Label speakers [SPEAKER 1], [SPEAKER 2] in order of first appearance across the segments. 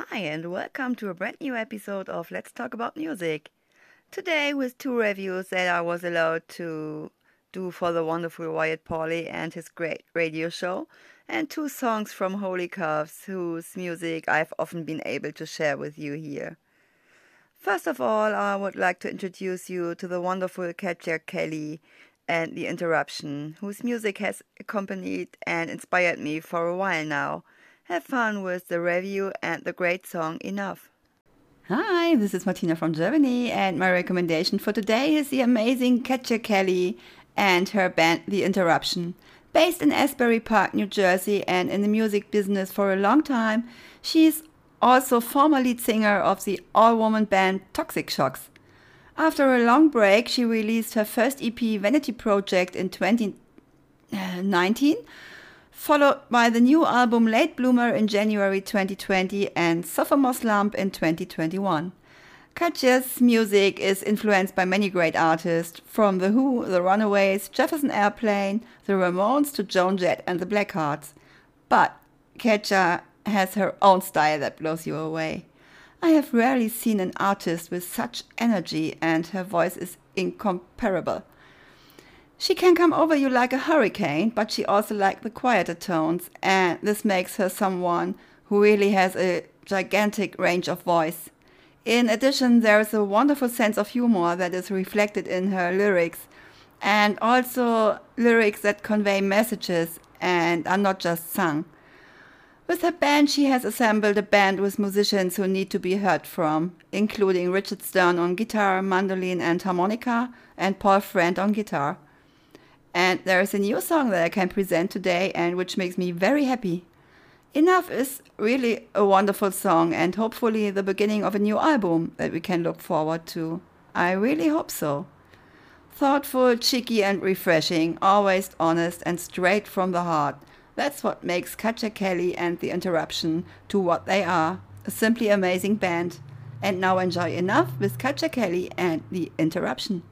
[SPEAKER 1] Hi, and welcome to a brand new episode of Let's Talk About Music. Today, with two reviews that I was allowed to do for the wonderful Wyatt Pauly and his great radio show, and two songs from Holy Coves, whose music I've often been able to share with you here. First of all, I would like to introduce you to the wonderful Katye Kellye and The Interruption, whose music has accompanied and inspired me for a while now. Have fun with the review and the great song Enough. Hi, this is Martina from Germany, and my recommendation for today is the amazing Katye Kellye and her band The Interruption. Based in Asbury Park, New Jersey, and in the music business for a long time, she is also former lead singer of the all woman band Toxic Shocks. After a long break, she released her first EP, Vanity Project, in 2019, followed by the new album Late Bloomer in January 2020 and Sophomore Slump in 2021. Katye's music is influenced by many great artists, from The Who, The Runaways, Jefferson Airplane, The Ramones to Joan Jett and the Blackhearts. But Katye has her own style that blows you away. I have rarely seen an artist with such energy, and her voice is incomparable. She can come over you like a hurricane, but she also likes the quieter tones, and this makes her someone who really has a gigantic range of voice. In addition, there is a wonderful sense of humor that is reflected in her lyrics, and also lyrics that convey messages and are not just sung. With her band, she has assembled a band with musicians who need to be heard from, including Richard Stern on guitar, mandolin, and harmonica, and Paul Friend on guitar. And there is a new song that I can present today, and which makes me very happy. Enough is really a wonderful song, and hopefully the beginning of a new album that we can look forward to. I really hope so. Thoughtful, cheeky, and refreshing, always honest and straight from the heart. That's what makes Katye Kellye and The Interruption to what they are a simply amazing band. And now enjoy enough with Katye Kellye and The Interruption.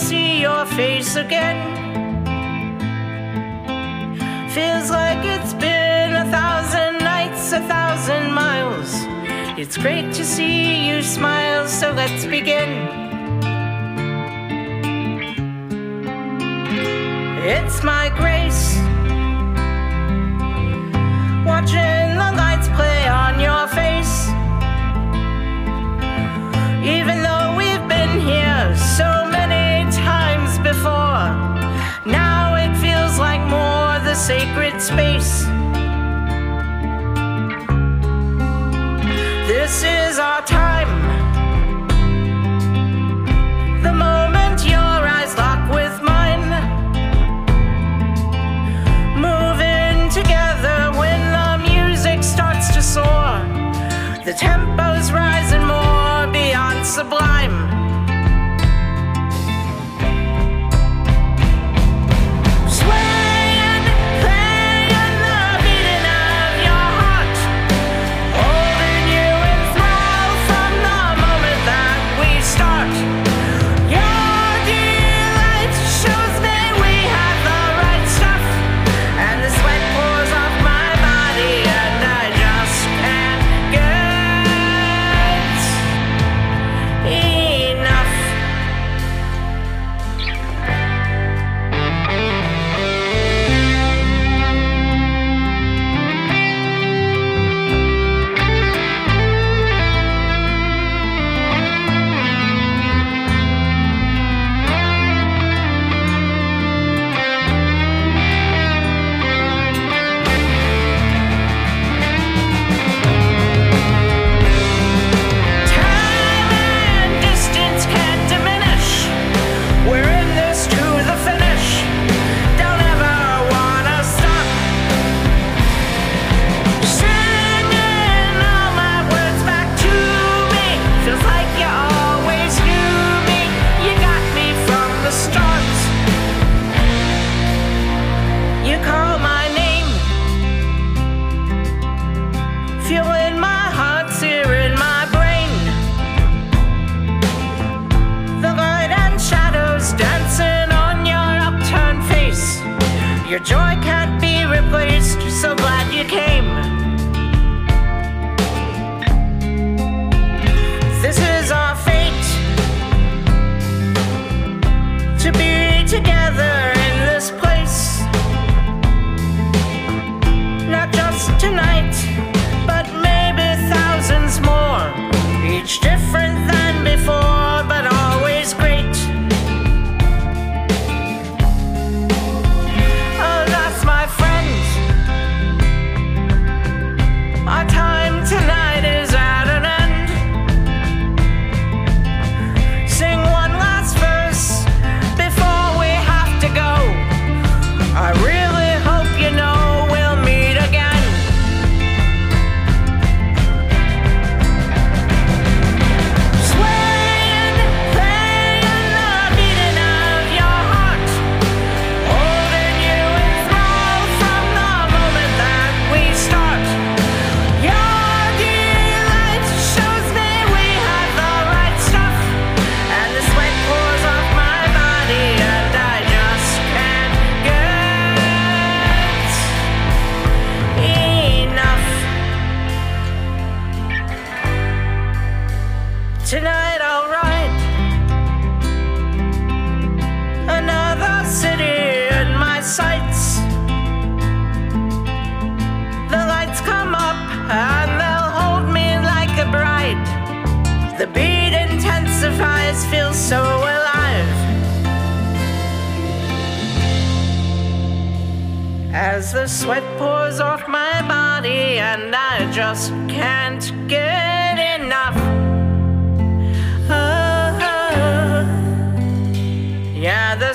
[SPEAKER 2] See your face again. Feels like it's been a thousand nights, a thousand miles. It's great to see you smile, so let's begin. It's my grace. The sacred space. This is our time. The moment your eyes lock with mine. Moving together when the music starts to soar. The tempo's rising more beyond sublime.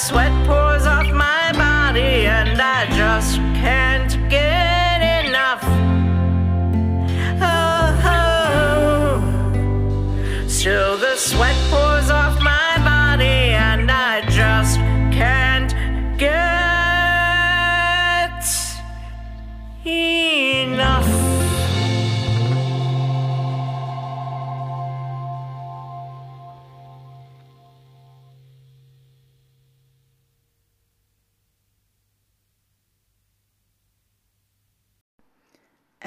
[SPEAKER 2] Sweat pours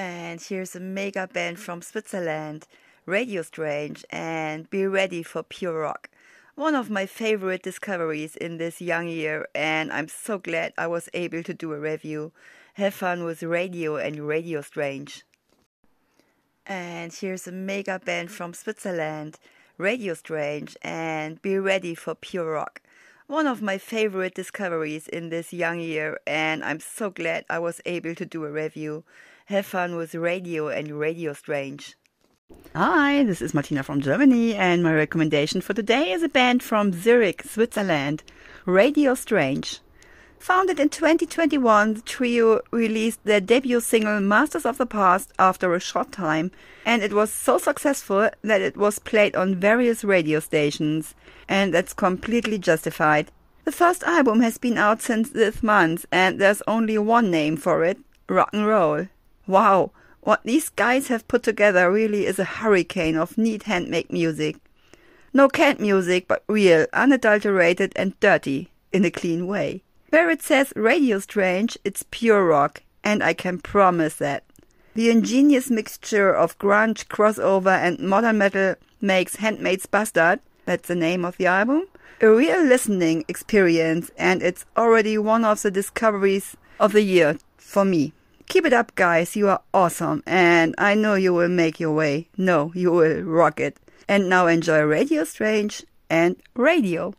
[SPEAKER 2] And
[SPEAKER 1] here's a mega band from Switzerland, Radio Strange, and be ready for pure rock. One of my favorite discoveries in this young year, and I'm so glad I was able to do a review. Have fun with radio and Radio Strange. And here's a mega band from Switzerland, Radio Strange, and be ready for pure rock. One of my favorite discoveries in this young year, and I'm so glad I was able to do a review. Have fun with radio and Radio Strange. Hi, this is Martina from Germany, and my recommendation for today is a band from Zurich, Switzerland, Radio Strange. Founded in 2021, the trio released their debut single Masters of the Past after a short time, and it was so successful that it was played on various radio stations, and that's completely justified. The first album has been out since this month, and there's only one name for it rock and roll. Wow, what these guys have put together really is a hurricane of neat handmade music. No canned music, but real, unadulterated, and dirty in a clean way. Where it says Radio Strange, it's pure rock, and I can promise that. The ingenious mixture of grunge, crossover, and modern metal makes Handmaid's Bastard, that's the name of the album, a real listening experience, and it's already one of the discoveries of the year for me. Keep it up, guys. You are awesome, and I know you will make your way. No, you will rock it. And now enjoy Radio Strange and radio.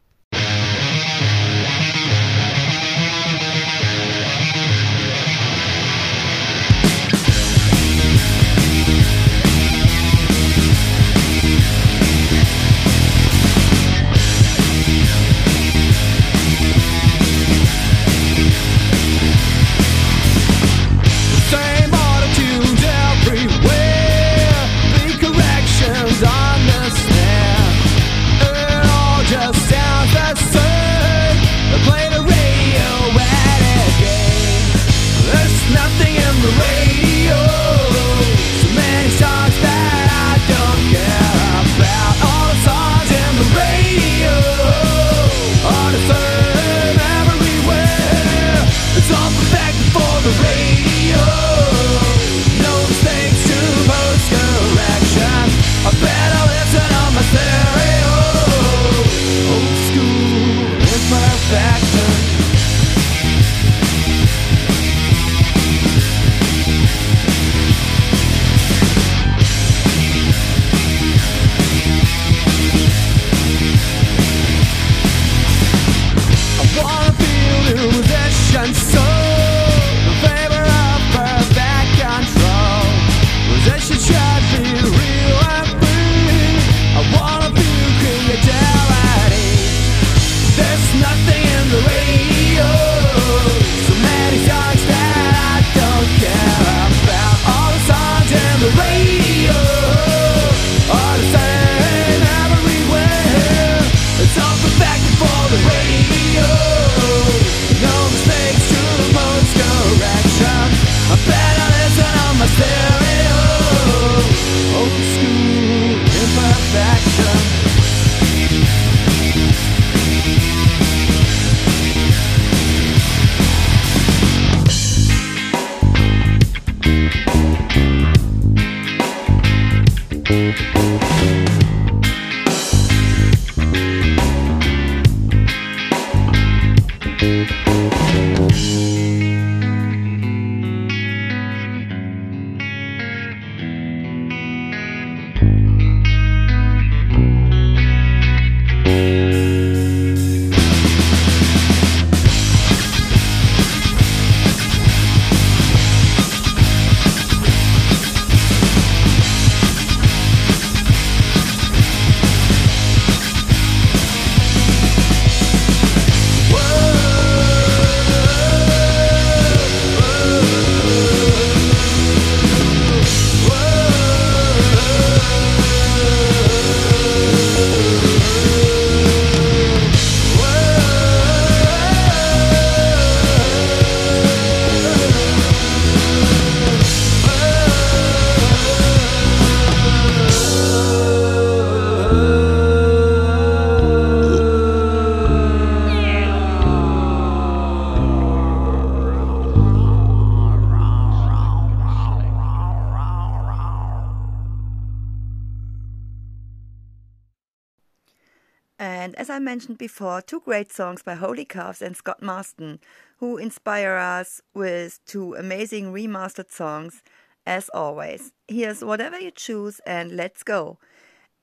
[SPEAKER 1] Mentioned before, two great songs by Holy Coves and Scott Marston, who inspire us with two amazing remastered songs, as always. Here's Whatever You Choose and Let's Go.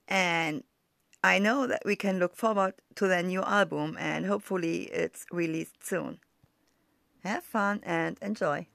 [SPEAKER 1] And I know that we can look forward to their new album and hopefully it's released soon. Have fun and enjoy.